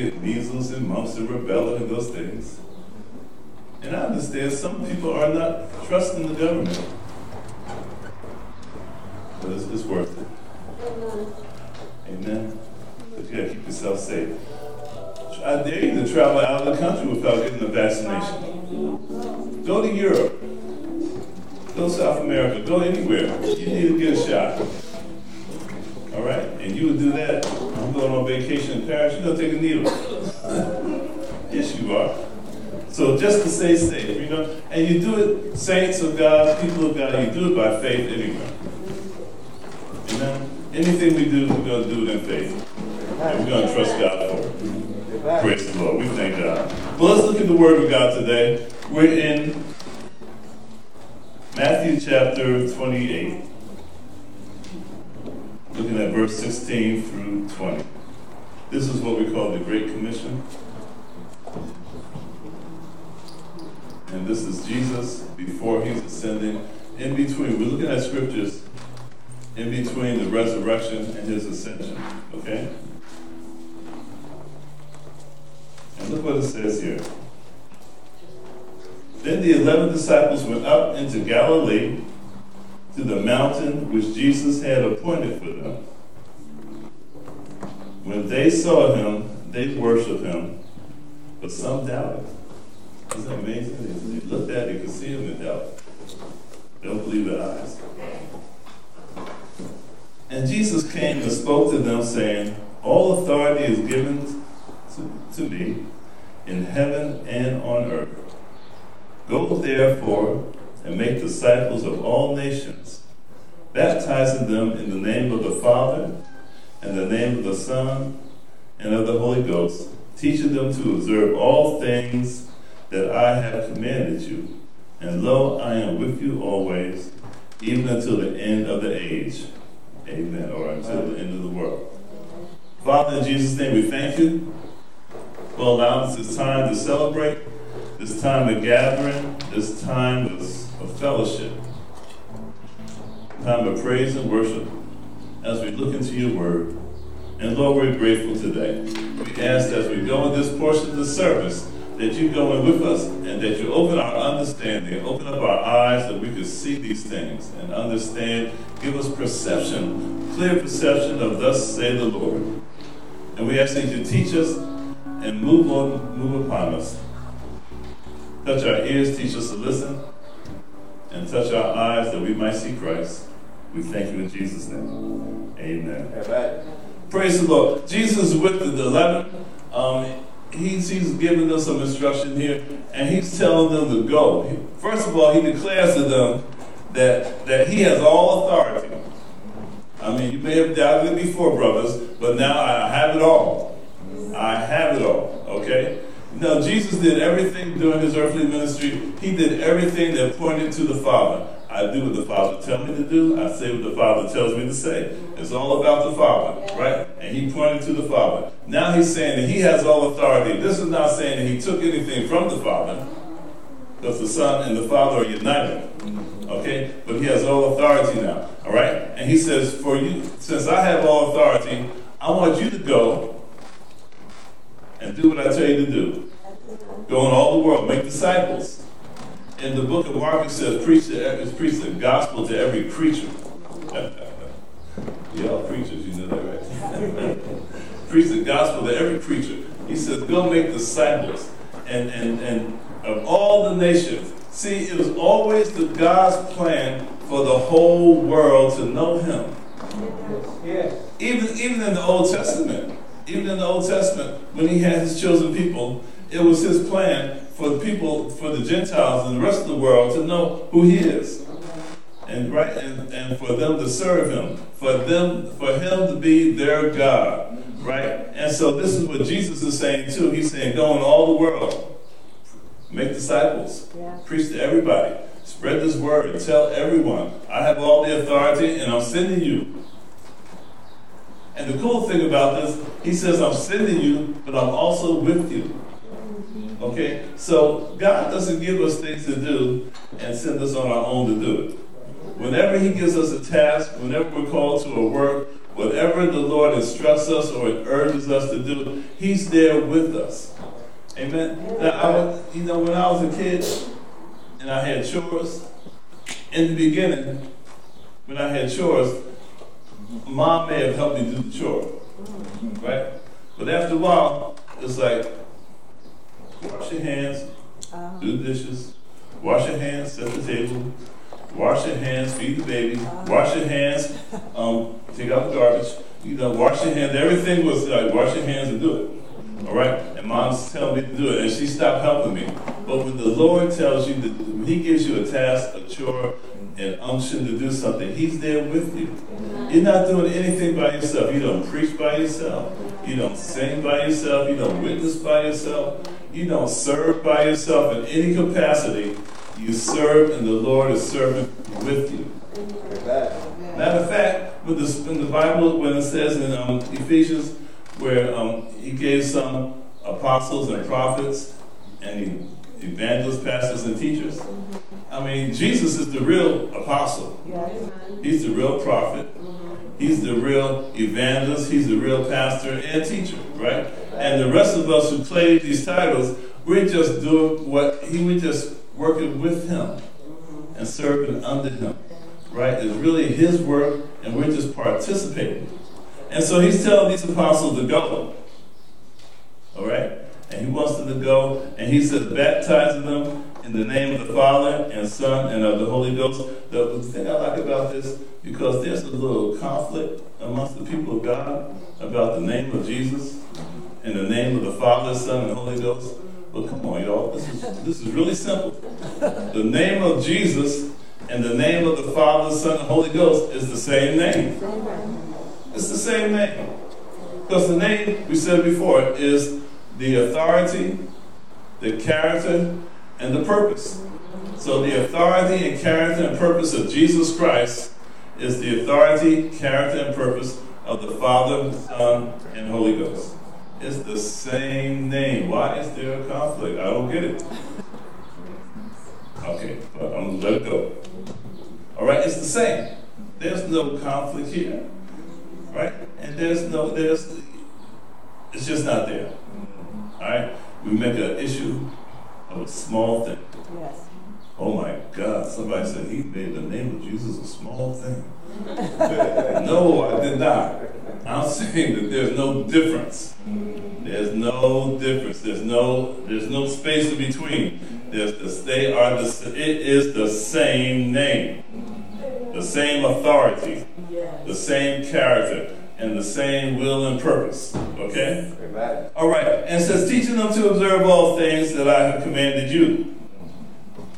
get measles and mumps and rubella and those things. And I understand some people are not trusting the government, but it's, it's worth it. Amen. But you gotta keep yourself safe. I dare you to travel out of the country without getting a vaccination. Go to Europe. Go to South America. Go anywhere. You need to get a shot. All right? And you would do that. I'm going on vacation in Paris. You're going to take a needle. You are. So just to stay safe, you know, and you do it, saints of God, people of God, you do it by faith anyway. Amen. Anything we do, we're going to do it in faith. And we're going to trust God for it. Praise the Lord. We thank God. Well, let's look at the Word of God today. We're in Matthew chapter 28, looking at verse 16 through 20. This is what we call the Great Commission. And this is Jesus before he's ascending. In between, we're looking at scriptures in between the resurrection and his ascension. Okay? And look what it says here. Then the eleven disciples went up into Galilee to the mountain which Jesus had appointed for them. When they saw him, they worshiped him, but some doubted. That amazing? They looked at it, they could see him in doubt. Don't believe their eyes. And Jesus came and spoke to them, saying, All authority is given to, to me in heaven and on earth. Go therefore and make disciples of all nations, baptizing them in the name of the Father, and the name of the Son, and of the Holy Ghost, teaching them to observe all things that I have commanded you. And lo, I am with you always, even until the end of the age. Amen. Or until the end of the world. Father, in Jesus' name, we thank you for allowing us this time to celebrate, this time of gathering, this time of, fellowship, time of praise and worship as we look into your word. And Lord, we're grateful today. We ask as we go in this portion of the service that you go in with us and that you open our understanding, open up our eyes that we could see these things and understand. Give us perception, clear perception of thus say the Lord. And we ask that you teach us and move on, move upon us. Touch our ears, teach us to listen, and touch our eyes that we might see Christ. We thank you in Jesus' name. Amen. Amen. Praise the Lord. Jesus with the eleven. Um, he's, he's giving them some instruction here, and he's telling them to go. First of all, he declares to them that, that he has all authority. I mean, you may have doubted it before, brothers, but now I have it all. I have it all, okay? Now, Jesus did everything during his earthly ministry. He did everything that pointed to the Father. I do what the Father tells me to do. I say what the Father tells me to say. It's all about the Father, right? And he pointed to the Father. Now he's saying that he has all authority. This is not saying that he took anything from the Father, because the Son and the Father are united. Okay? But he has all authority now. All right? And he says, For you, since I have all authority, I want you to go and do what I tell you to do. Go in all the world, make disciples. In the book of Mark, it says, preach, every- preach the gospel to every creature. Y'all preachers, you know that, right? Preach the gospel to every creature. He says, go make disciples and, and, and of all the nations. See, it was always the God's plan for the whole world to know him. Yes. Even, even in the Old Testament, even in the Old Testament, when he had his chosen people, it was his plan for the people, for the Gentiles and the rest of the world to know who he is. And right and, and for them to serve him, for them for him to be their God. Right? And so this is what Jesus is saying too. He's saying, go in all the world, make disciples, Yeah. preach to everybody, spread this word, tell everyone, I have all the authority and I'm sending you. And the cool thing about this, he says, I'm sending you, but I'm also with you. Okay? So God doesn't give us things to do and send us on our own to do it. Whenever he gives us a task, whenever we're called to a work, whatever the Lord instructs us or urges us to do, he's there with us. Amen. Now, I you know, when I was a kid and I had chores, in the beginning, when I had chores, mom may have helped me do the chore, right? But after a while, it's like, wash your hands, do the dishes, wash your hands, set the table, wash your hands, feed the baby, wash your hands, um, take out the garbage, you know, wash your hands. Everything was like, wash your hands and do it. All right? And mom's telling me to do it, and she stopped helping me. But when the Lord tells you that, when He gives you a task, a chore, an unction to do something, He's there with you. You're not doing anything by yourself. You don't preach by yourself. You don't sing by yourself. You don't witness by yourself. You don't serve by yourself in any capacity. You serve, and the Lord is serving with you. Matter of fact, with the, in the Bible, when it says in um, Ephesians, where um, he gave some apostles and prophets and he, evangelists, pastors, and teachers. Mm-hmm. I mean, Jesus is the real apostle. He's the real prophet. Mm-hmm. He's the real evangelist. He's the real pastor and teacher, right? And the rest of us who claim these titles, we're just doing what he was just working with him mm-hmm. and serving under him, right? It's really his work, and we're just participating. And so he's telling these apostles to go, all right? And he wants them to go, and he says, baptizing them in the name of the Father and Son and of the Holy Ghost. The, the thing I like about this, because there's a little conflict amongst the people of God about the name of Jesus and the name of the Father, Son, and Holy Ghost. But come on, y'all, this is this is really simple. The name of Jesus and the name of the Father, Son, and Holy Ghost is the same name. It's the same name. Because the name, we said before, is the authority, the character, and the purpose. So the authority and character and purpose of Jesus Christ is the authority, character, and purpose of the Father, Son, and Holy Ghost. It's the same name. Why is there a conflict? I don't get it. Okay, but I'm gonna let it go. All right, it's the same. There's no conflict here, right? And there's no, there's, it's just not there. All right, we make an issue of a small thing. Yes. Oh my God, somebody said he made the name of Jesus a small thing. no, I did not. I'm saying that there's no difference. There's no difference. There's no there's no space in between. There's this, they are the it is the same name. The same authority, the same character, and the same will and purpose. Okay? Amen. All right, and it says, teaching them to observe all things that I have commanded you.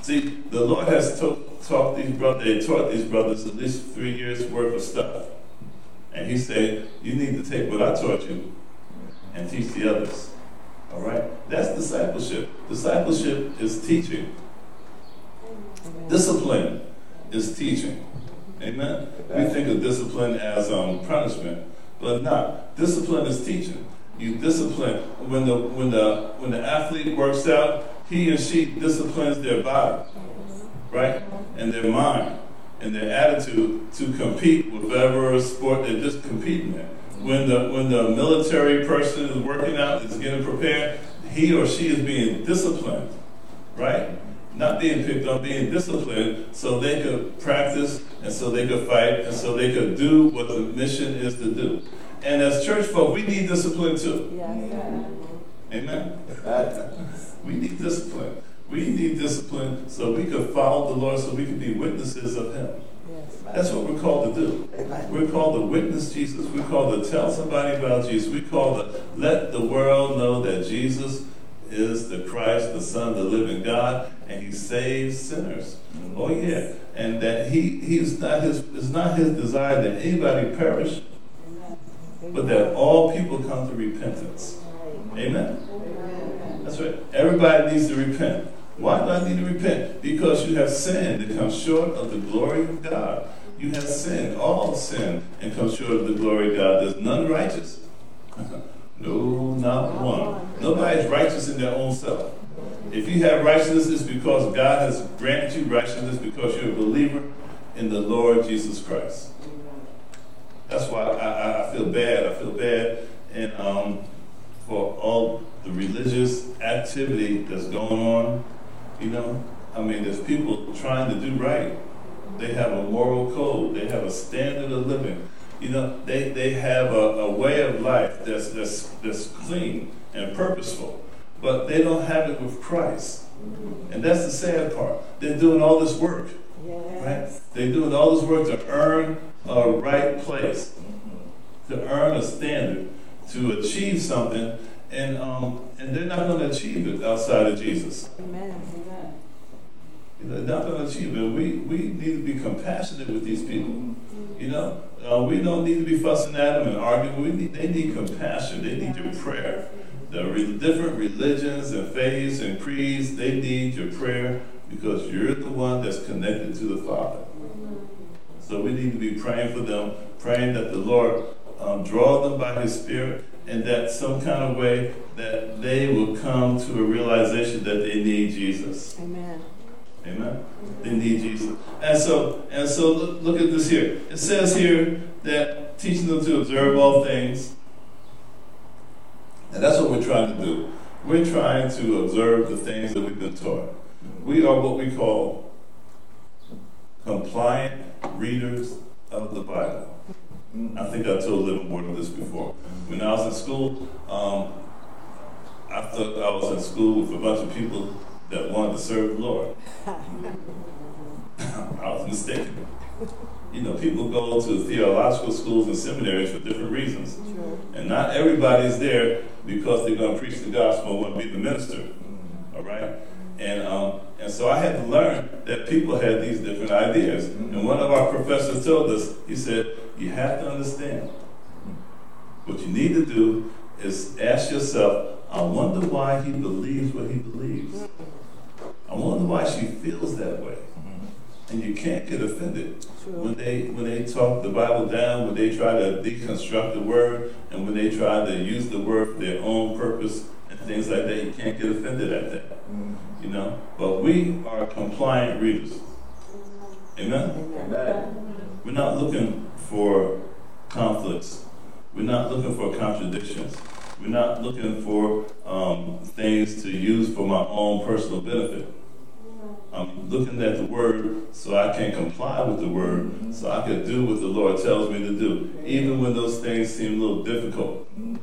See, the Lord has to- taught these brothers, taught these brothers at least three years worth of stuff. And he said, you need to take what I taught you and teach the others. All right? That's discipleship. Discipleship is teaching. Discipline is teaching. Amen? We think of discipline as um, punishment, but not. Discipline is teaching. You discipline when the when the when the athlete works out, he or she disciplines their body, right, and their mind and their attitude to compete with whatever sport they're just competing in. When the when the military person is working out, is getting prepared, he or she is being disciplined, right? Not being picked on, being disciplined so they could practice and so they could fight and so they could do what the mission is to do. And as church folk, we need discipline too. Yes. Amen. Amen. We need discipline. We need discipline so we could follow the Lord, so we can be witnesses of Him. Yes. That's what we're called to do. We're called to witness Jesus. We're called to tell somebody about Jesus. We're called to let the world know that Jesus is the Christ, the Son the living God, and He saves sinners. Oh yeah, and that He He's not His it's not His desire that anybody perish, but that all people come to repentance. Amen. That's right. Everybody needs to repent. Why do I need to repent? Because you have sinned and come short of the glory of God. You have sinned, all sinned, and come short of the glory of God. There's none righteous. no, not one. Nobody's righteous in their own self. If you have righteousness, it's because God has granted you righteousness because you're a believer in the Lord Jesus Christ. That's why I, I, I feel bad. I feel bad and um, for all the religious activity that's going on. You know, I mean, there's people trying to do right. They have a moral code. They have a standard of living. You know, they, they have a, a way of life that's, that's, that's clean and purposeful, but they don't have it with Christ. And that's the sad part. They're doing all this work, right? They're doing all this work to earn a right place, to earn a standard, to achieve something, and um, and they're not going to achieve it outside of Jesus. Amen. Know, they're not going to achieve it. We we need to be compassionate with these people. You know, uh, we don't need to be fussing at them and arguing. We need, they need compassion. They need your prayer. The re- different religions and faiths and creeds, they need your prayer because you're the one that's connected to the Father. So we need to be praying for them, praying that the Lord um, draw them by His Spirit, and that some kind of way that they will come to a realization that they need Jesus. Amen. Amen. They need Jesus. And so, and so look, look at this here. It says here that teaching them to observe all things. And that's what we're trying to do. We're trying to observe the things that we've been taught. We are what we call compliant readers of the Bible. I think I told a little bit Livermore this before. When I was in school, um, I thought I was in school with a bunch of people that wanted to serve the Lord. I was mistaken. You know, people go to theological schools and seminaries for different reasons. And not everybody's there because they're going to preach the gospel and want to be the minister. Mm. All right? And, um, and so I had to learn that people had these different ideas. Mm. And one of our professors told us, he said, you have to understand. What you need to do is ask yourself, I wonder why he believes what he believes. Mm. I wonder why she feels that way. And you can't get offended when they when they talk the Bible down, when they try to deconstruct the word, and when they try to use the word for their own purpose and things like that. You can't get offended at that. You know? But we are compliant readers. Amen? Amen. We're not looking for conflicts. We're not looking for contradictions. We're not looking for um, things to use for my own personal benefit. I'm looking at the word so I can comply with the word, so I can do what the Lord tells me to do, even when those things seem a little difficult. Amen.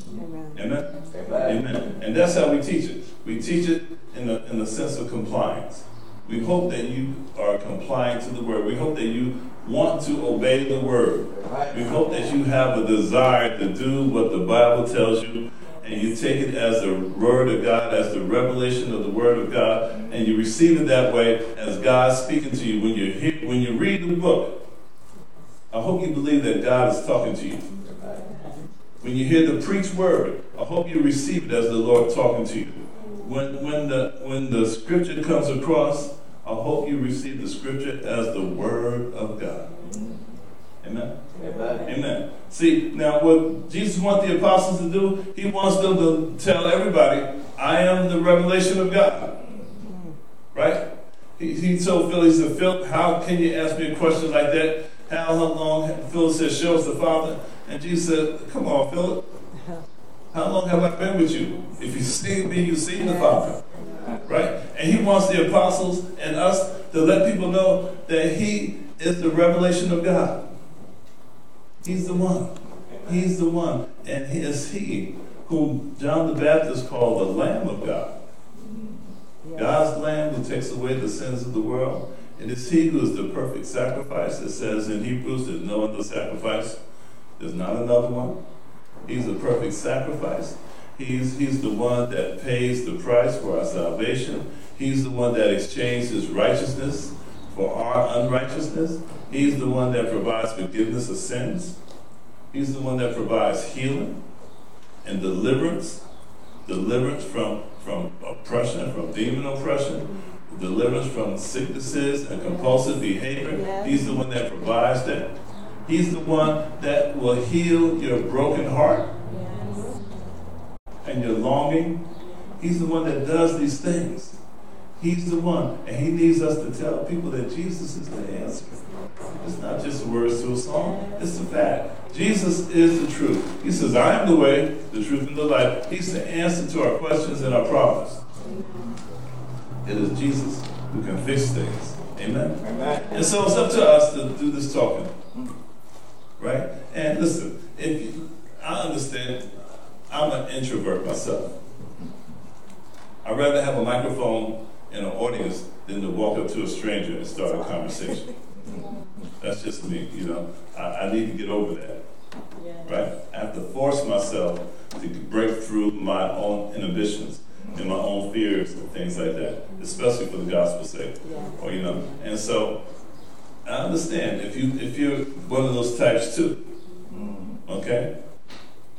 Amen? Amen. Amen. And that's how we teach it. We teach it in the, in a sense of compliance. We hope that you are compliant to the word. We hope that you want to obey the word. We hope that you have a desire to do what the Bible tells you, and you take it as the word of God, as the revelation of the word of God, and you receive it that way as God speaking to you. When you hear, when you read the book, I hope you believe that God is talking to you. When you hear the preached word, I hope you receive it as the Lord talking to you. When, when, the, when the scripture comes across, I hope you receive the scripture as the word of God. Amen. Amen. Amen. See, now what Jesus wants the apostles to do, he wants them to tell everybody, I am the revelation of God. Right? He, he told Philip, he said, Philip, how can you ask me a question like that? How, long? Philip said, show us the Father. And Jesus said, come on, Philip. How long have I been with you? If you see me, you see the Father. Right? And he wants the apostles and us to let people know that he is the revelation of God. He's the one. He's the one. And he is he whom John the Baptist called the Lamb of God. God's Lamb who takes away the sins of the world. And It is he who is the perfect sacrifice. It says in Hebrews, there's no other sacrifice. There's not another one. He's the perfect sacrifice. He's, he's the one that pays the price for our salvation. He's the one that exchanged his righteousness for our unrighteousness. He's the one that provides forgiveness of sins. He's the one that provides healing and deliverance. Deliverance from, from oppression, from demon oppression. Deliverance from sicknesses and compulsive behavior. He's the one that provides that. He's the one that will heal your broken heart and your longing. He's the one that does these things. He's the one. And he needs us to tell people that Jesus is the answer. It's not just words to a song, it's a fact. Jesus is the truth. He says, I am the way, the truth, and the life. He's the answer to our questions and our problems. It is Jesus who can fix things. Amen. Amen. And so it's up to us to do this talking. Right? And listen, if you, I understand, I'm an introvert myself. I'd rather have a microphone and an audience than to walk up to a stranger and start a conversation. That's just me, you know. I, I need to get over that, right? I have to force myself to break through my own inhibitions and my own fears and things like that, especially for the gospel's sake or you know. And so I understand if you if you're one of those types too, mm-hmm. okay.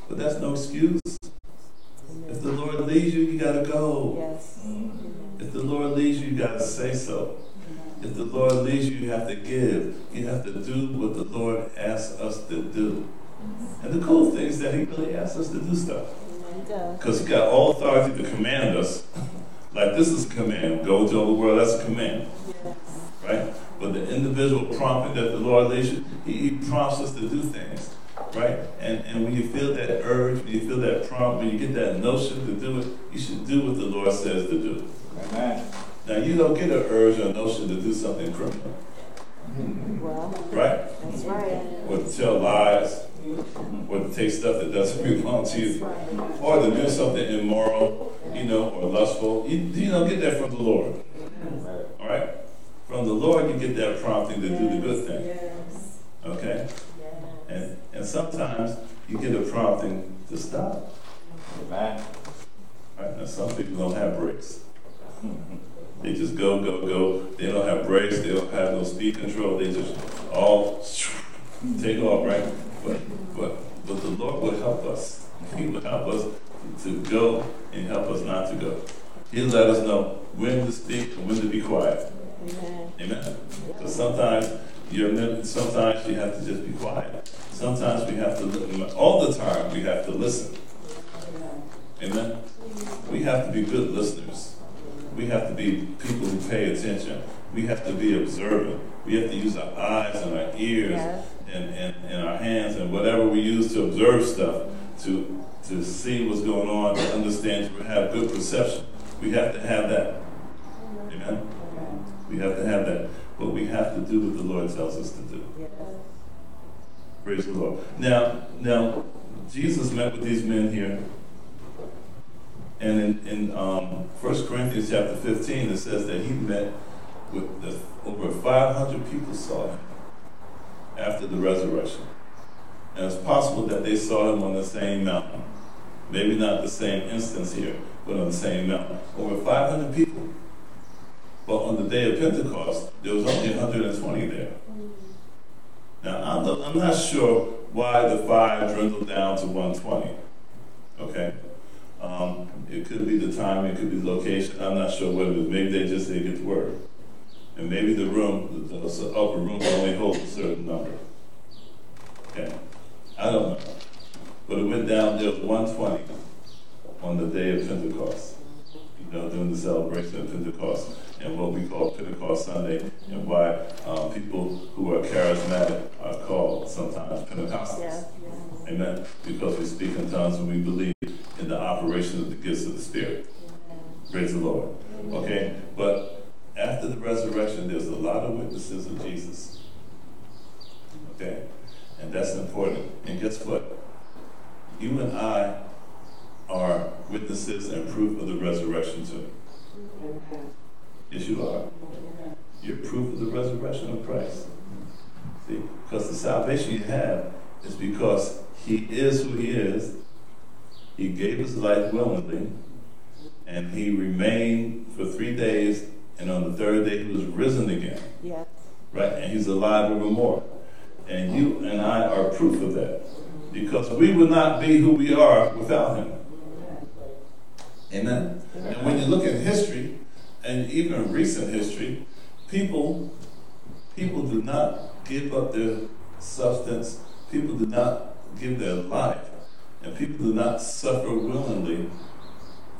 But that's no excuse. If the Lord leads you, you gotta go. Yes. Mm-hmm. If the Lord leads you, you gotta say so. If the Lord leads you, you have to give. You have to do what the Lord asks us to do. Mm-hmm. And the cool thing is that He really asks us to do stuff. He does. Because he got all authority to command us. Like this is a command. Go to all the world, that's a command. Yes. Right? But the individual prompting that the Lord leads you, he, he prompts us to do things. Right? And and when you feel that urge, when you feel that prompt, when you get that notion to do it, you should do what the Lord says to do. Amen. Now you don't get an urge or a notion to do something criminal, Well, right? that's right. Or to tell lies, or to take stuff that doesn't belong to you. or to do something immoral, you know, or lustful. You, you don't get that from the Lord. All right? From the Lord, you get that prompting to do the good thing. Yes. Okay? Yes. And and sometimes you get a prompting to stop. Amen. Right? Now some people don't have brakes. They just go, go, go. They don't have brakes. They don't have no speed control. They just all take off, right? But but but the Lord will help us. He will help us to go and help us not to go. He'll let us know when to speak and when to be quiet. Amen. Amen. Because sometimes you're sometimes you have to just be quiet. Sometimes we have to listen. All the time we have to listen. Amen. We have to be good listeners. We have to be people who pay attention. We have to be observant. We have to use our eyes and our ears Yes. and, and, and our hands and whatever we use to observe stuff to to see what's going on, to understand, to have good perception. We have to have that. Amen. We have to have that. But we have to do what the Lord tells us to do. Yes. Praise the Lord. Now, now, Jesus met with these men here. And in, in um, 1 Corinthians chapter 15, it says that he met with the, over 500 people saw him after the resurrection. And it's possible that they saw him on the same mountain. Maybe not the same instance here, but on the same mountain. Over 500 people. But on the day of Pentecost, there was only 120 there. Now, I'm, I'm not sure why the five dwindled down to 120. Okay? Um, it could be the time, it could be the location. I'm not sure what it is. Maybe they just didn't get the word. And maybe the room, the, the upper room only holds a certain number. Okay? I don't know. But it went down, there was 120 on the day of Pentecost. You know, during the celebration of Pentecost and what we call Pentecost Sunday, and why uh, people who are charismatic are called sometimes Pentecostals. Yes. Amen. Because we speak in tongues and we believe the operation of the gifts of the Spirit. Praise the Lord. Okay, but after the resurrection, there's a lot of witnesses of Jesus. Okay, and that's important. And guess what? You and I are witnesses and proof of the resurrection too. Yes, you are. You're proof of the resurrection of Christ. See, because the salvation you have is because He is who He is. He gave His life willingly, and He remained for three days, and on the third day He was risen again. Yes. Right? And He's alive evermore. And you and I are proof of that. Because we would not be who we are without Him. Amen? And when you look at history, and even recent history, people people do not give up their substance, people do not give their life, and people do not suffer willingly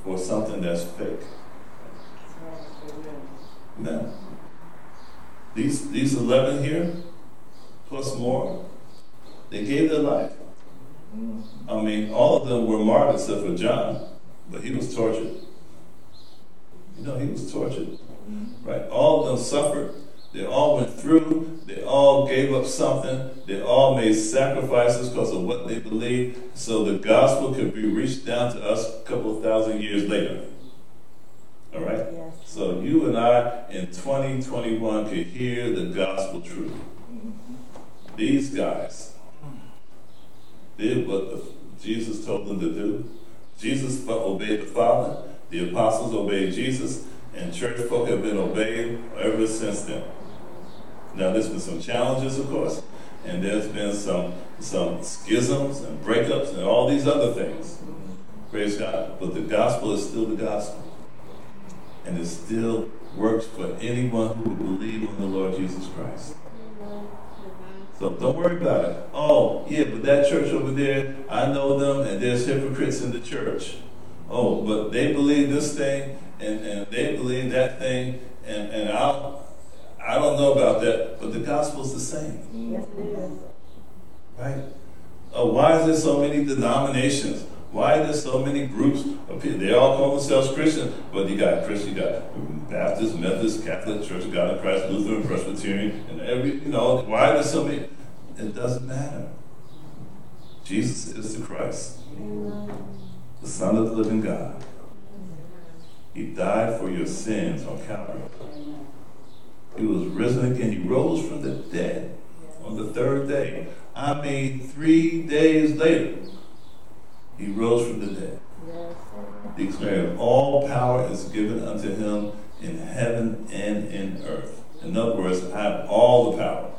for something that's fake. Amen. These these eleven here, plus more, they gave their life. I mean, all of them were martyred except for John, but he was tortured. You know, he was tortured. Mm-hmm. Right? All of them suffered. They all went through. They all gave up something. They all made sacrifices because of what they believed. So the gospel could be reached down to us a couple of thousand years later. All right? Yes. So you and I in 2021 could hear the gospel truth. These guys did what the, Jesus told them to do. Jesus obeyed the Father. The apostles obeyed Jesus. And church folk have been obeyed ever since then. Now, there's been some challenges, of course, and there's been some some schisms and breakups and all these other things. Praise God. But the gospel is still the gospel. And it still works for anyone who will believe on the Lord Jesus Christ. So don't worry about it. Oh, yeah, but that church over there, I know them, and there's hypocrites in the church. Oh, but they believe this thing, and, and they believe that thing, and, and I, I don't know about that, but the gospel's the same, Yes, it is. right? Oh, why is there so many denominations? Why are there so many groups of people? They all call themselves Christian, but you got Christian, you got Baptist, Methodist, Catholic, Church of God in Christ, Lutheran, Presbyterian, and every, you know, why are there so many? It doesn't matter. Jesus is the Christ, the Son of the living God. He died for your sins on Calvary. He was risen again. He rose from the dead on the third day. I mean, three days later, he rose from the dead. Declared, all power is given unto him in heaven and in earth. In other words, I have all the power.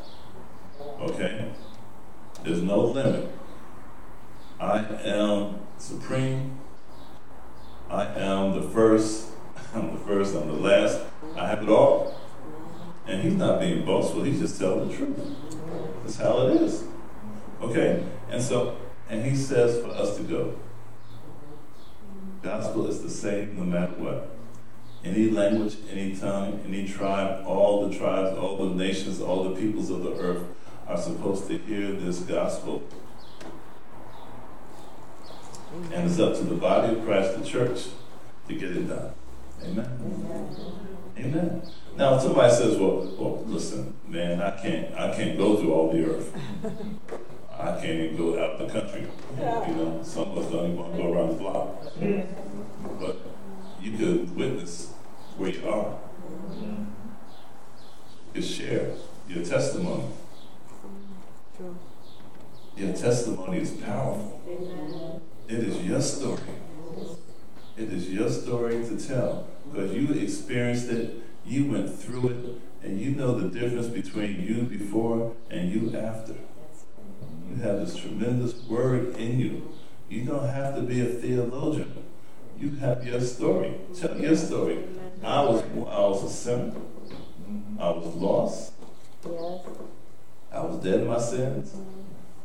Okay? There's no limit. I am supreme. I am the first. I'm the first. I'm the last. I have it all. And he's not being boastful. He's just telling the truth. That's how it is. Okay? And so, and he says for us to go. Gospel is the same no matter what. Any language, any tongue, any tribe, all the tribes, all the nations, all the peoples of the earth are supposed to hear this gospel. And it's up to the body of Christ, the church, to get it done. Amen. Amen. Now, if somebody says, "Well, well, listen, man, I can't, I can't go through all the earth. I can't even go out the country. You know, some of us don't even want to go around the block. But you could witness where you are. You share your testimony. Your testimony is powerful. It is your story. It is your story to tell because you experienced it, you went through it, and you know the difference between you before and you after. You have this tremendous word in you. You don't have to be a theologian. You have your story. Tell your story. I was I was a sinner. I was lost. I was dead in my sins.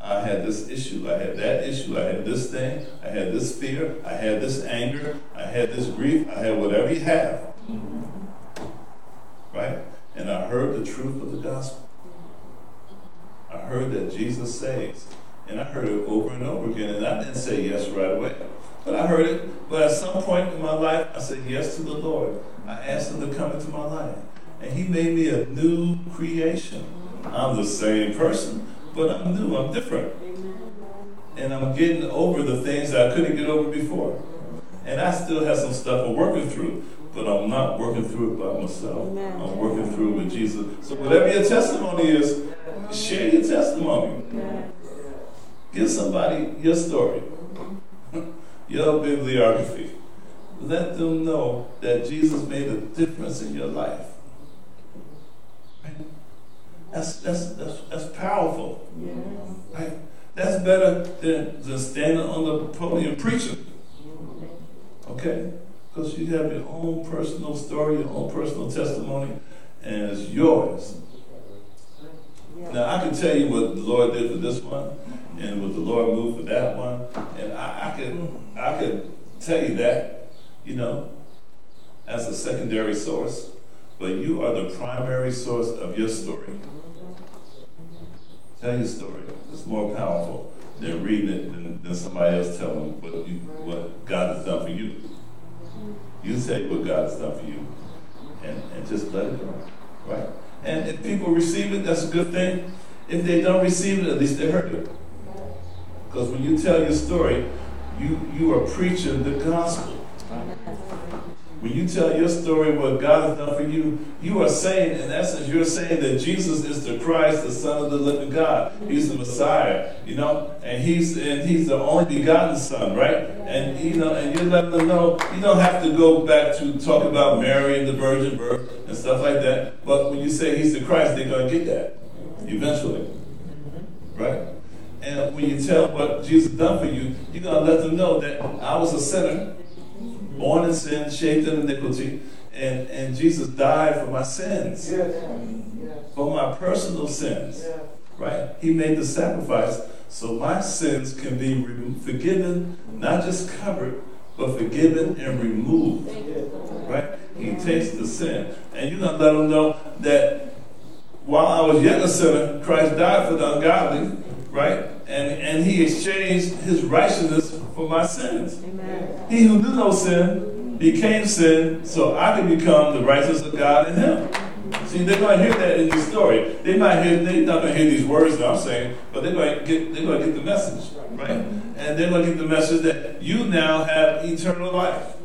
I had this issue. I had that issue. I had this thing. I had this fear. I had this anger. I had this grief. I had whatever you have. And I heard the truth of the gospel. I heard that Jesus saves. And I heard it over and over again. And I didn't say yes right away. but I heard it. But at some point in my life, I said yes to the Lord. I asked Him to come into my life. And He made me a new creation. I'm the same person, but I'm new, I'm different. And I'm getting over the things that I couldn't get over before. And I still have some stuff I'm working through, but I'm not working through it by myself. Amen. I'm working through it with Jesus. So whatever your testimony is, share your testimony. Give somebody your story, your bibliography. Let them know that Jesus made a difference in your life. Right? That's, that's, that's, that's powerful. Right? That's better than, than standing on the podium preaching. Okay? Because you have your own personal story, your own personal testimony, and it's yours. Now, I can tell you what the Lord did for this one, and what the Lord moved for that one, and I, I could, I could tell you that, you know, as a secondary source, but you are the primary source of your story. Tell your story. It's more powerful than reading it than, than somebody else telling what you, what God has done for you. You say what God has done for you, and, and just let it go, right? And if people receive it, that's a good thing. If they don't receive it, at least they heard it. Because when you tell your story, you, you are preaching the gospel. When you tell your story, what God has done for you, you are saying, in essence, you're saying that Jesus is the Christ, the Son of the living God. He's the Messiah, you know, and he's and he's the only begotten Son, right? And you know, and you let them know. You don't have to go back to talk about Mary and the virgin birth and stuff like that. But when you say he's the Christ, they're gonna get that eventually, mm-hmm. right? And when you tell what Jesus done for you, you're gonna let them know that I was a sinner born in sin, shaped in iniquity, and, and Jesus died for my sins, for my personal sins, right? He made the sacrifice so my sins can be forgiven, not just covered, but forgiven and removed, right? He takes the sin. And you're going to let them know that while I was yet a sinner, Christ died for the ungodly, right? And, and he exchanged his righteousness for my sins. Amen. He who knew no sin became sin so I could become the righteousness of God in him. See, they're going to hear that in the story. They might hear, they're not going to hear these words that I'm saying, but they're going to get, they're going to get the message, right? And they're going to get the message that you now have eternal life.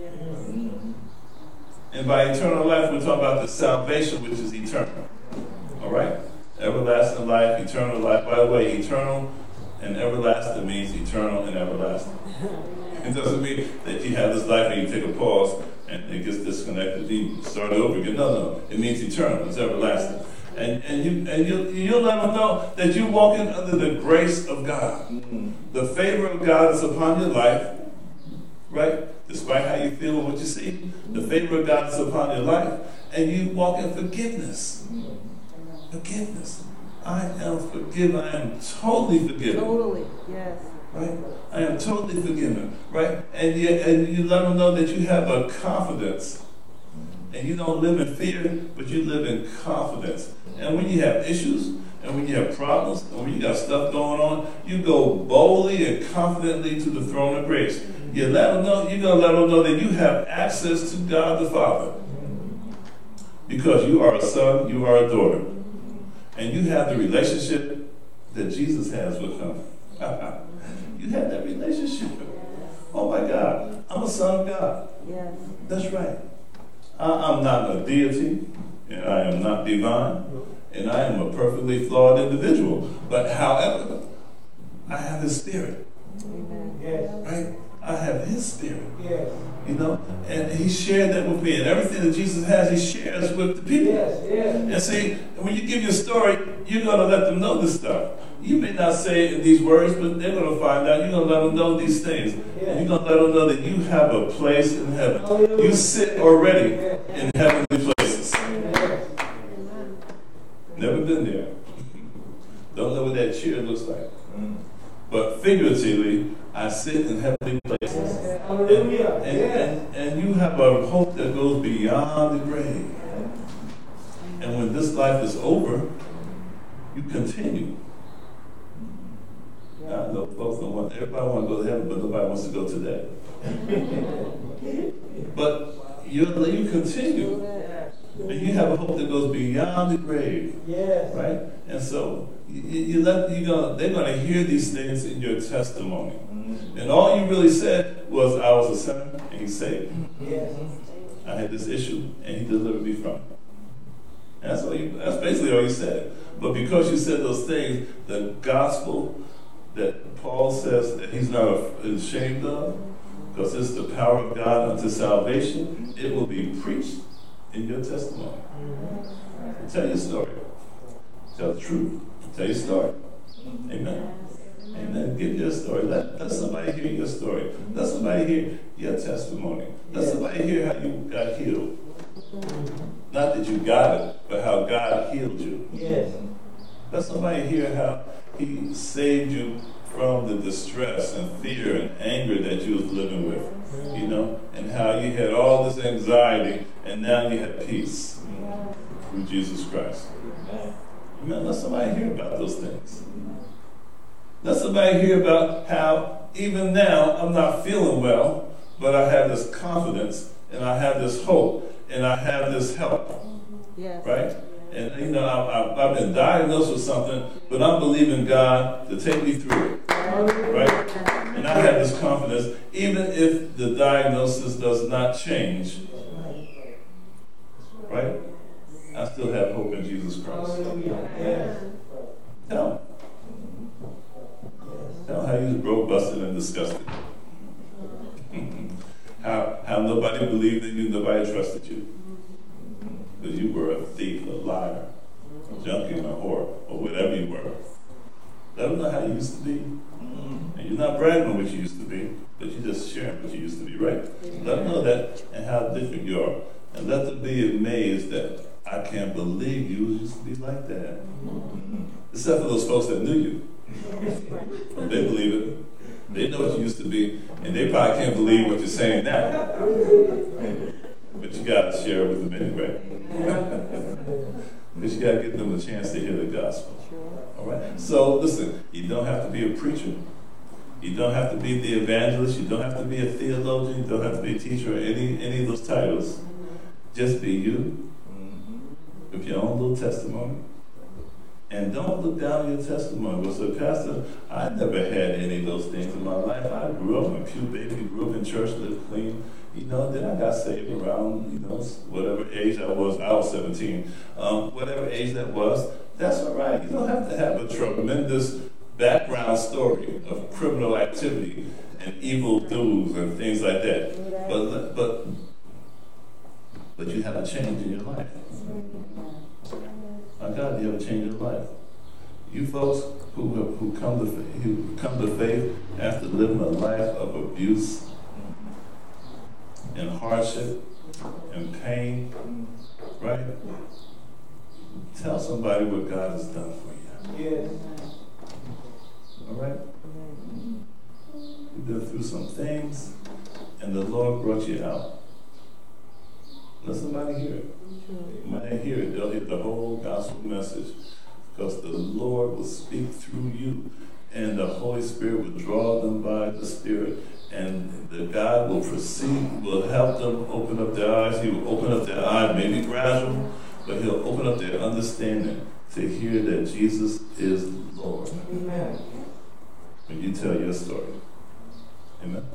And by eternal life, we're talking about the salvation which is eternal. All right? Everlasting life, eternal life. By the way, eternal and everlasting means eternal and everlasting. It doesn't mean that you have this life and you take a pause and it gets disconnected, you start over again. No, no. It means eternal, it's everlasting. And, and you and you you'll let them know that you're walking under the grace of God. Mm. The favor of God is upon your life, right? Despite how you feel and what you see, the favor of God is upon your life, and you walk in forgiveness. Mm. Forgiveness. I am forgiven. I am totally forgiven. Totally. Yes. Right? I am totally forgiven. Right? And yet, and you let them know that you have a confidence. And you don't live in fear, but you live in confidence. And when you have issues, and when you have problems, and when you got stuff going on, you go boldly and confidently to the throne of grace. You let them know, you're gonna let them know that you have access to God the Father. Because you are a son, you are a daughter. And you have the relationship that Jesus has with him. you have that relationship. Oh my God, I'm a son of God. Yes. That's right. I, I'm not a deity, and I am not divine, and I am a perfectly flawed individual. But however, I have His Spirit, Amen. Yes. right? I have His Spirit, Yes. you know, and He shared that with me, and everything that Jesus has, He shares with the people. Yes. Yes. And see, when you give your story, you're going to let them know this stuff. You may not say it in these words, but they're going to find out. You're going to let them know these things. You're going to let them know that you have a place in heaven. You sit already in heavenly places. Never been there. Don't know what that chair looks like. Mm. But figuratively, I sit in heavenly places. And, and, and, you have a hope that goes beyond the grave. And when this life is over, you continue. I know folks don't want, everybody want to go to heaven, but nobody wants to go to today. but you, you continue, and you have a hope that goes beyond the grave, Yes. right? And so you, you let you gonna they're gonna hear these things in your testimony, mm-hmm. and all you really said was, "I was a sinner, and He saved me. Yes. I had this issue, and He delivered me from it." And that's all you. That's basically all you said. But because you said those things, the gospel that Paul says that he's not ashamed of, because it's the power of God unto salvation, it will be preached in your testimony. Tell your story. Tell the truth. Tell your story. Amen. Amen. Give your story. Let, let somebody hear your story. Let somebody hear your testimony. Let somebody hear how you got healed. Not that you got it, but how God healed you. Yes. Let somebody hear how He saved you from the distress and fear and anger that you was living with, you know, and how you had all this anxiety and now you have peace through Jesus Christ. Amen. Let somebody hear about those things. Let somebody hear about how even now I'm not feeling well, but I have this confidence and I have this hope and I have this help, Yes. right? And you know, I, I've been diagnosed with something, but I'm believing God to take me through it, right? And I have this confidence, even if the diagnosis does not change, right? I still have hope in Jesus Christ. Tell. Tell how you broke, busted, and disgusted. how, how nobody believed in you, nobody trusted you. Because you were a thief, a liar, a junkie, and a whore, or whatever you were. Let them know how you used to be. Mm-hmm. And you're not bragging on what you used to be, but you're just sharing what you used to be, right? Let them know that and how different you are. And let them be amazed that I can't believe you used to be like that. Mm-hmm. Except for those folks that knew you. They believe it. They know what you used to be, and they probably can't believe what you're saying now. But you got to share it with them anyway. Because you got to give them a chance to hear the gospel. All right? So, listen, you don't have to be a preacher. You don't have to be the evangelist. You don't have to be a theologian. You don't have to be a teacher or any, any of those titles. Mm-hmm. Just be you mm-hmm. with your own little testimony. And don't look down on your testimony. But so, Pastor, I never had any of those things in my life. I grew up in pew baby, grew up in church, lived clean. You know, then I got saved around, you know, whatever age I was. I was 17. Um, whatever age that was, that's all right. You don't have to have a tremendous background story of criminal activity and evil do's and things like that. But, but, but you have a change in your life. My God, you have a change in your life. You folks who who come to who come to faith after living a life of abuse and hardship and pain, right? Tell somebody what God has done for you. Yes. All right? You've been through some things, and the Lord brought you out. Let somebody hear it. When they hear it, they'll hear the whole gospel message because the Lord will speak through you and the Holy Spirit will draw them by the Spirit and the God will proceed, will help them open up their eyes. He will open up their eyes, maybe gradual, but he'll open up their understanding to hear that Jesus is Lord. Amen. When you tell your story. Amen.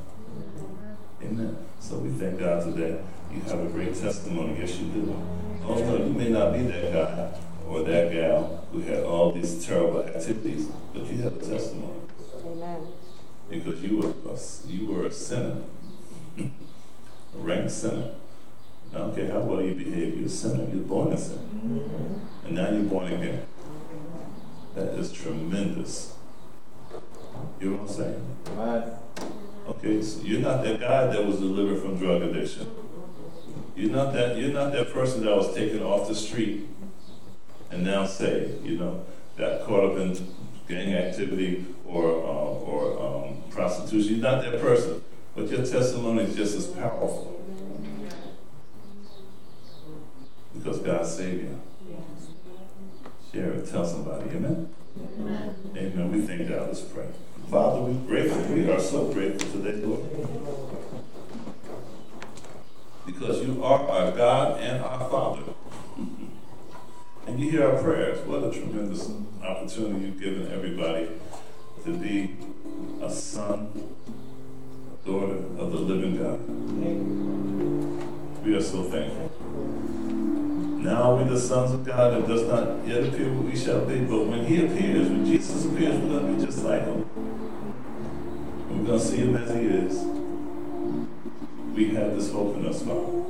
Amen. So we thank God today. You have a great testimony. Yes, you do. Oh no, you may not be that guy or that gal who had all these terrible activities, but you have a testimony Amen. because you were a, you were a sinner, a rank sinner. I don't care how well you behave, you're a sinner. You're born a sinner, mm-hmm. and now you're born again. That is tremendous. You know what I'm saying? Right. Okay, so you're not that guy that was delivered from drug addiction. You're not that. You're not that person that was taken off the street and now saved. You know, got caught up in gang activity or uh, or um, prostitution. You're not that person. But your testimony is just as powerful because God saved you. Share it. Tell somebody. Amen. Amen. We thank God. Let's pray. Father, we're grateful. We are so grateful today, Lord. Because you are our God and our Father. And you hear our prayers. What a tremendous opportunity you've given everybody to be a son, a daughter of the living God. We are so thankful. Now we're the sons of God. It does not yet appear what we shall be, but when He appears, when Jesus appears, we're going to be just like Him. We're going to see Him as He is. We have this hope in us, Father,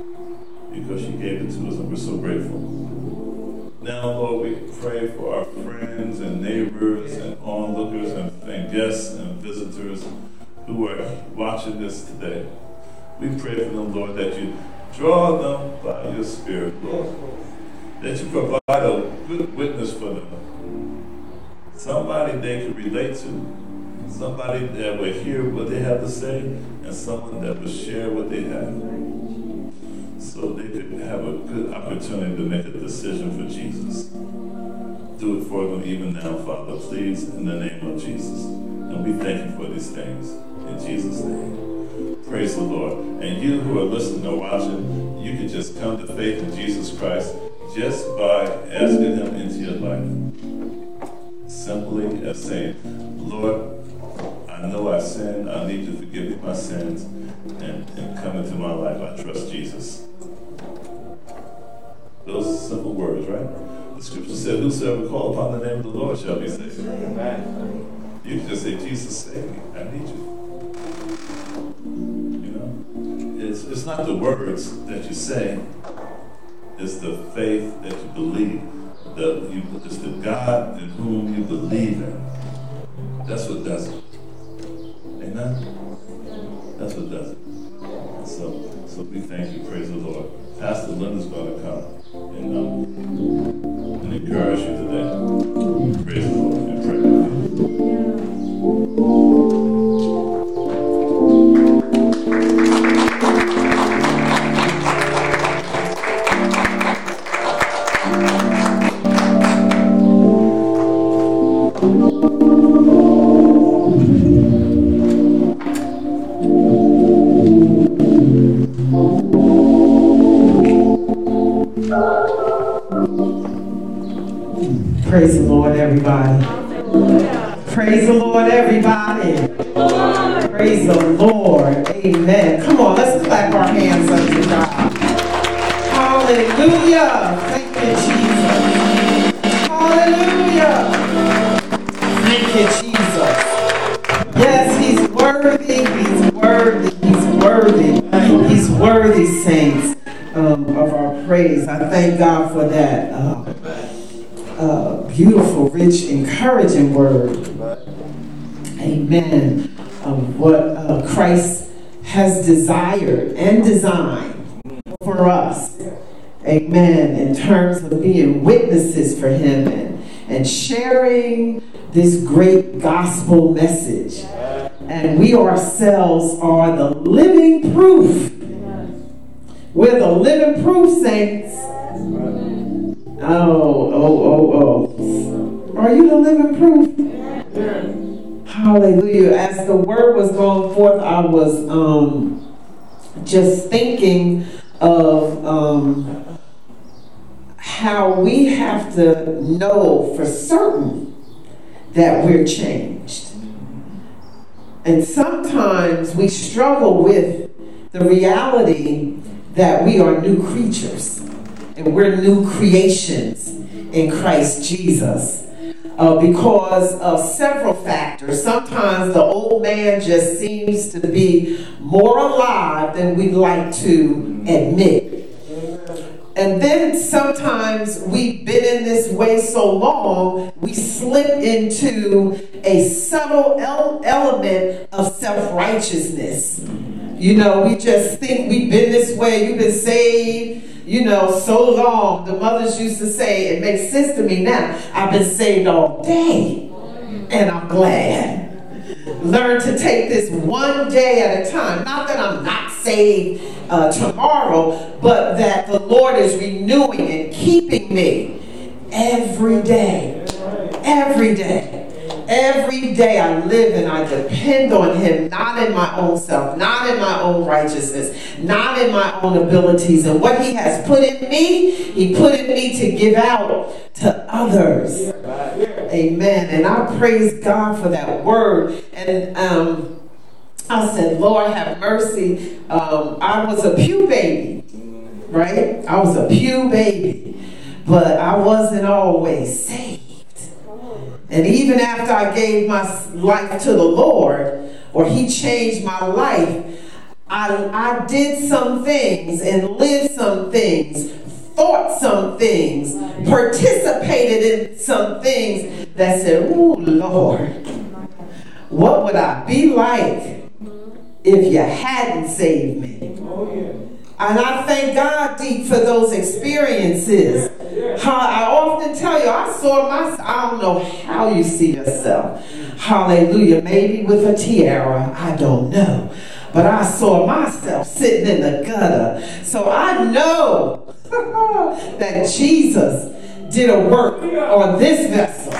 because You gave it to us, and we're so grateful. Now, Lord, we pray for our friends and neighbors and onlookers and, and guests and visitors who are watching this today. We pray for them, Lord, that you draw them by your Spirit, Lord that you provide a good witness for them. Somebody they can relate to, somebody that will hear what they have to say, and someone that will share what they have. So they could have a good opportunity to make a decision for Jesus. Do it for them even now, Father, please, in the name of Jesus. And we thank you for these things. In Jesus' name. Praise the Lord. And you who are listening or watching, you can just come to faith in Jesus Christ just by asking Him into your life. Simply as saying, Lord, I know I sinned. I need you to forgive me my sins and, and come into my life. I trust Jesus. Those simple words, right? The scripture said, Whosoever call upon the name of the Lord shall be saved. Amen. You can just say, Jesus, save me. I need you. You know? It's, it's not the words that you say, it's the faith that you believe. The, you, it's the God in whom you believe in. That's what does it. Amen? That's what does it. So, so we thank you. Praise the Lord. Pastor Linda's going to come and, um, and encourage you today. Praise the Lord and pray with you. Praise the Lord, everybody. Praise the Lord, everybody. Praise the Lord. Amen. Come on, let's clap our hands unto God. Hallelujah. Thank you, Jesus. Hallelujah. Thank you, Jesus. Yes, he's worthy. He's worthy. He's worthy. He's worthy, saints, um, of our praise. I thank God for that. Uh, uh, beautiful, rich, encouraging word. Amen. Of what uh, Christ has desired and designed for us. Amen. In terms of being witnesses for Him and, and sharing this great gospel message. And we ourselves are the living proof. We're the living proof, saints. Oh, oh, oh, oh. Are you the living proof? Hallelujah. As the word was going forth, I was um, just thinking of um, how we have to know for certain that we're changed. And sometimes we struggle with the reality that we are new creatures we're new creations in Christ Jesus. Uh, because of several factors. Sometimes the old man just seems to be more alive than we'd like to admit. And then sometimes we've been in this way so long, we slip into a subtle el- element of self righteousness. You know, we just think we've been this way, you've been saved, you know, so long. The mothers used to say, it makes sense to me now. I've been saved all day, and I'm glad. Learn to take this one day at a time. Not that I'm not saved uh, tomorrow, but that the Lord is renewing and keeping me every day. every day. Every day I live and I depend on Him, not in my own self, not in my own righteousness, not in my own abilities. And what He has put in me, He put in me to give out to others. Amen. And I praise God for that word. And um, I said, Lord, have mercy. Um, I was a pew baby, right? I was a pew baby, but I wasn't always saved. And even after I gave my life to the Lord, or He changed my life, I, I did some things and lived some things, thought some things, participated in some things that said, Oh Lord, what would I be like if you hadn't saved me? Oh, And I thank God deep for those experiences. How I often tell you, I saw myself, I don't know how you see yourself. Hallelujah. Maybe with a tiara, I don't know. But I saw myself sitting in the gutter. So I know that Jesus did a work on this vessel.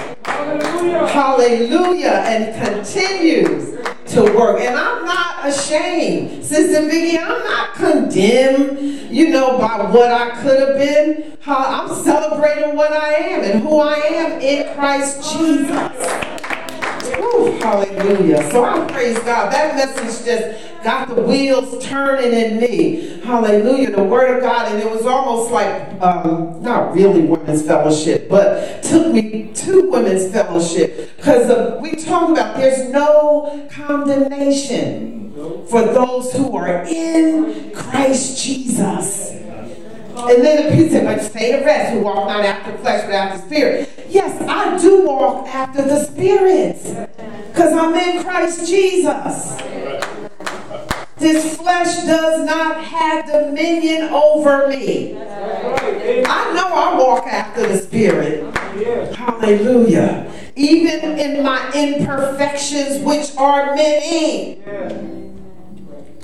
Hallelujah. And continues to work. And I'm not ashamed. Sister Vicky, I'm not condemned, you know, by what I could have been. I'm celebrating what I am and who I am in Christ Jesus. Hallelujah. So I praise God. That message just got the wheels turning in me. Hallelujah. The word of God. And it was almost like, um, not really women's fellowship, but took me to women's fellowship. Because we talk about there's no condemnation for those who are in Christ Jesus. And then the people said, but say the rest who walk not after flesh but after the spirit. Yes, I do walk after the spirit. Because I'm in Christ Jesus. This flesh does not have dominion over me. I know I walk after the spirit. Hallelujah. Even in my imperfections, which are many.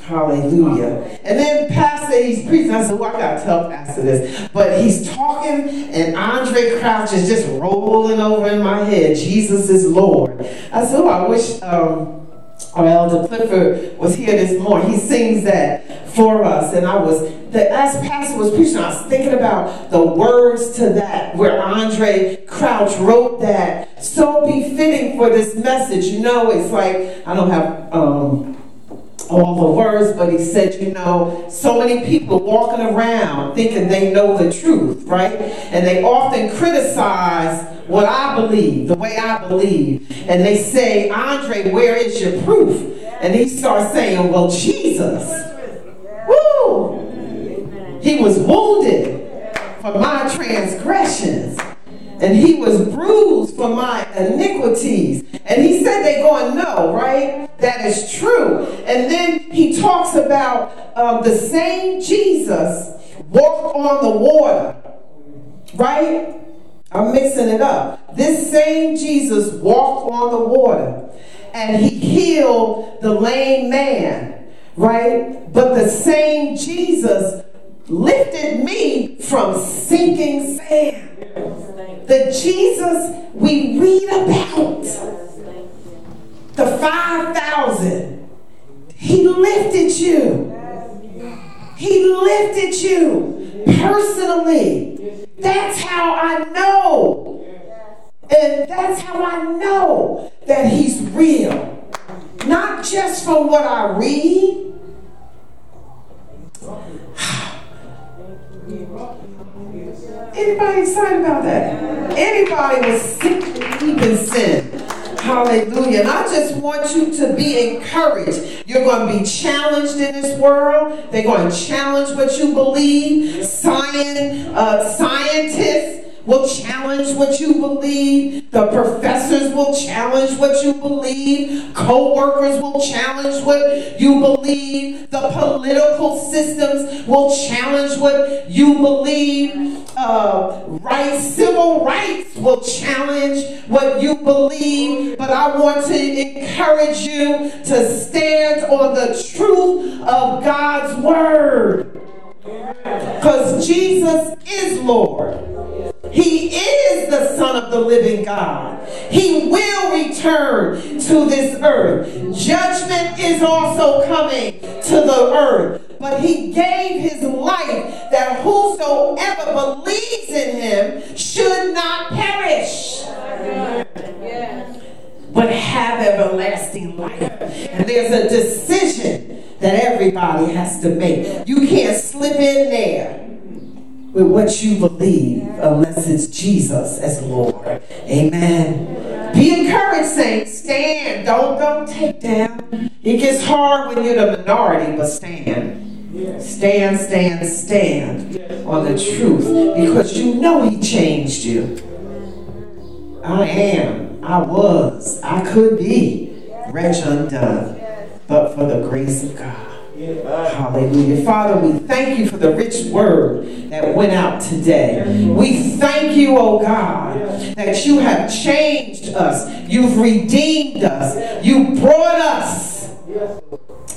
Hallelujah. And then Pastor, he's preaching. I said, well, I got to tell Pastor this. But he's talking, and Andraé Crouch is just rolling over in my head. Jesus is Lord. I said, oh, I wish um, our Elder Clifford was here this morning. He sings that for us. And I was, the, as Pastor was preaching, I was thinking about the words to that, where Andraé Crouch wrote that. So befitting for this message. You know, it's like, I don't have. Um, all the words, but he said, you know, so many people walking around thinking they know the truth, right? And they often criticize what I believe, the way I believe. And they say, Andraé, where is your proof? And he starts saying, well, Jesus, woo, he was wounded for my transgressions and he was bruised for my iniquities. And he said they're going, no, right? That is true. And then he talks about um, the same Jesus walked on the water, right? I'm mixing it up. This same Jesus walked on the water and he healed the lame man, right? But the same Jesus lifted me from sinking sand. The Jesus we read about, the 5,000, he lifted you. He lifted you personally. That's how I know. And that's how I know that he's real. Not just from what I read. Anybody excited about that? Anybody was sick in sin. Hallelujah. And I just want you to be encouraged. You're going to be challenged in this world. They're going to challenge what you believe. Science, uh, scientists will challenge what you believe. The professors will challenge what you believe. Co-workers will challenge what you believe. The political systems will challenge what you believe. Uh, civil rights will challenge what you believe. But I want to encourage you to stand on the truth of God's word. Because Jesus is Lord. He is the Son of the living God. He will return to this earth. Judgment is also coming to the earth. But he gave his life that whosoever believes in him should not perish. But have everlasting life. And there's a decision that everybody has to make. You can't slip in there with what you believe unless it's Jesus as Lord. Amen. Be encouraged, saints. Stand. Don't don't take down. It gets hard when you're the minority, but stand. Stand, stand, stand on the truth because you know He changed you. I am, I was, I could be wretched undone, but for the grace of God. Hallelujah. Father, we thank you for the rich word that went out today. We thank you, oh God, that you have changed us. You've redeemed us. You brought us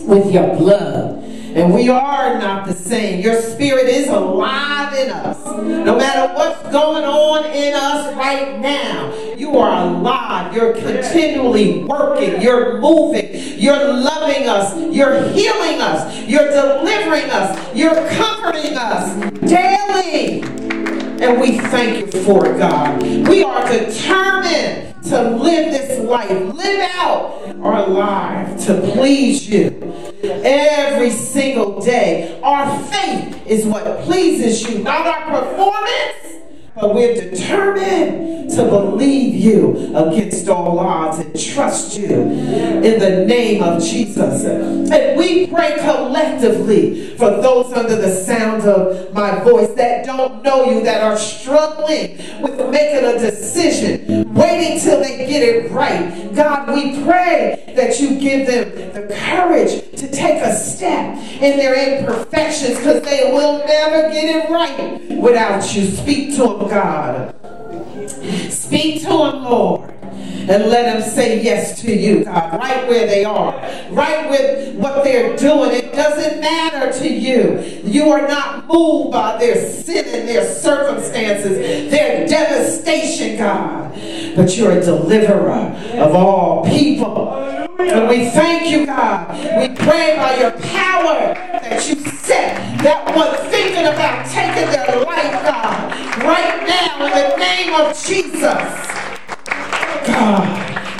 with your blood. And we are not the same. Your spirit is alive in us. No matter what's going on in us right now, you are alive. You're continually working. You're moving. You're loving us. You're healing us. You're delivering us. You're comforting us daily. And we thank you for it, God. We are determined to live this life, live out our life to please you every single day. Our faith is what pleases you, not our performance. But we're determined to believe you against all odds and trust you in the name of Jesus. And we pray collectively for those under the sound of my voice that don't know you, that are struggling with making a decision, waiting till they get it right. God, we pray that you give them the courage to take a step in their imperfections because they will never get it right without you. Speak to them, God. Speak to him, Lord. And let them say yes to you, God, right where they are, right with what they're doing. It doesn't matter to you. You are not moved by their sin and their circumstances, their devastation, God. But you're a deliverer of all people. And we thank you, God. We pray by your power that you set that one thinking about taking their life, God, right now in the name of Jesus. God,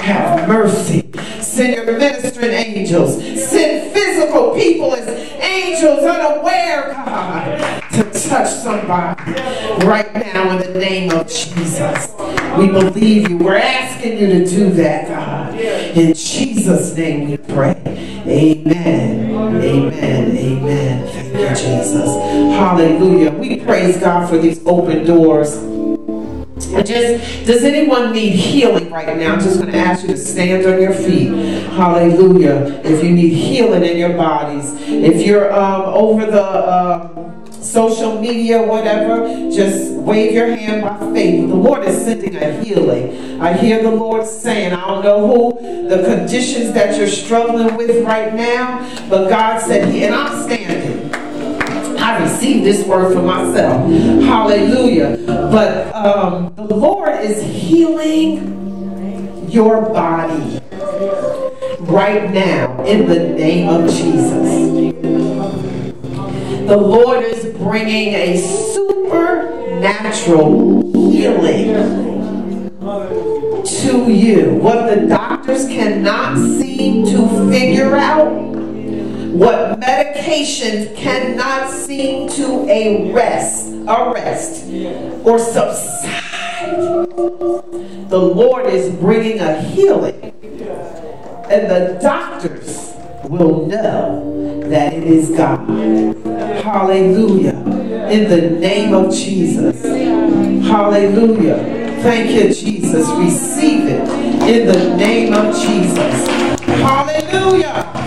have mercy. Send your ministering angels. Send physical people as angels unaware, God, to touch somebody right now in the name of Jesus. We believe you. We're asking you to do that, God. In Jesus' name we pray. Amen. Amen. Amen. Thank you, Jesus. Hallelujah. We praise God for these open doors. Just, does anyone need healing right now? I'm just going to ask you to stand on your feet. Hallelujah. If you need healing in your bodies, if you're um, over the um, social media, whatever, just wave your hand by faith. The Lord is sending a healing. I hear the Lord saying, I don't know who, the conditions that you're struggling with right now, but God said, and I'm standing. I received this word for myself. Hallelujah. But um, the Lord is healing your body right now in the name of Jesus. The Lord is bringing a supernatural healing to you. What the doctors cannot seem to figure out what medication cannot seem to arrest, arrest or subside. The Lord is bringing a healing, and the doctors will know that it is God. Hallelujah. In the name of Jesus. Hallelujah. Thank you, Jesus. Receive it in the name of Jesus. Hallelujah.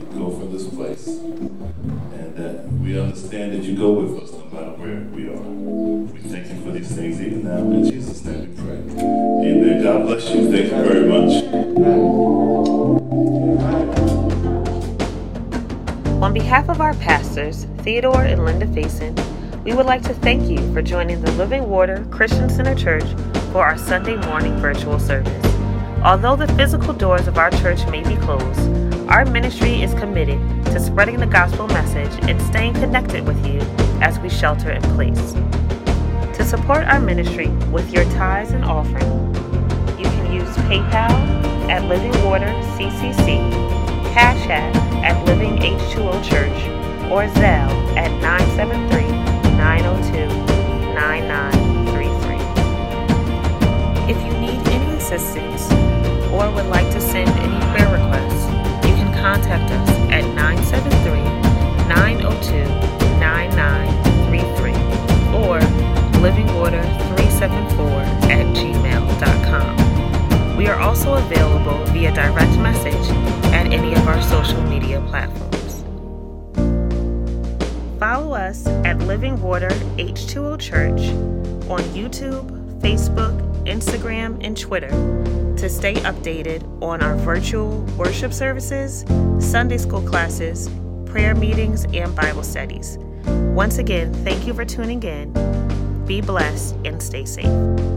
Go from this place. And that we understand that you go with us no matter where we are. We thank you for these things even now. In Jesus' name we pray. Amen. God bless you. Thank you very much. On behalf of our pastors, Theodore and Linda Faison, we would like to thank you for joining the Living Water Christian Center Church for our Sunday morning virtual service. Although the physical doors of our church may be closed, our ministry is committed to spreading the gospel message and staying connected with you as we shelter in place. To support our ministry with your tithes and offering, you can use PayPal at Living Water CCC, Cash App at Living H2O Church, or Zelle at 973 902 9933. If you need any assistance or would like to send any prayer requests, contact us at 973 902 9933 or livingwater374 at gmail.com. We are also available via direct message at any of our social media platforms. Follow us at Living Water H2O Church on YouTube, Facebook, Instagram, and Twitter to stay updated on our virtual worship services, Sunday school classes, prayer meetings, and Bible studies. Once again, thank you for tuning in. Be blessed and stay safe.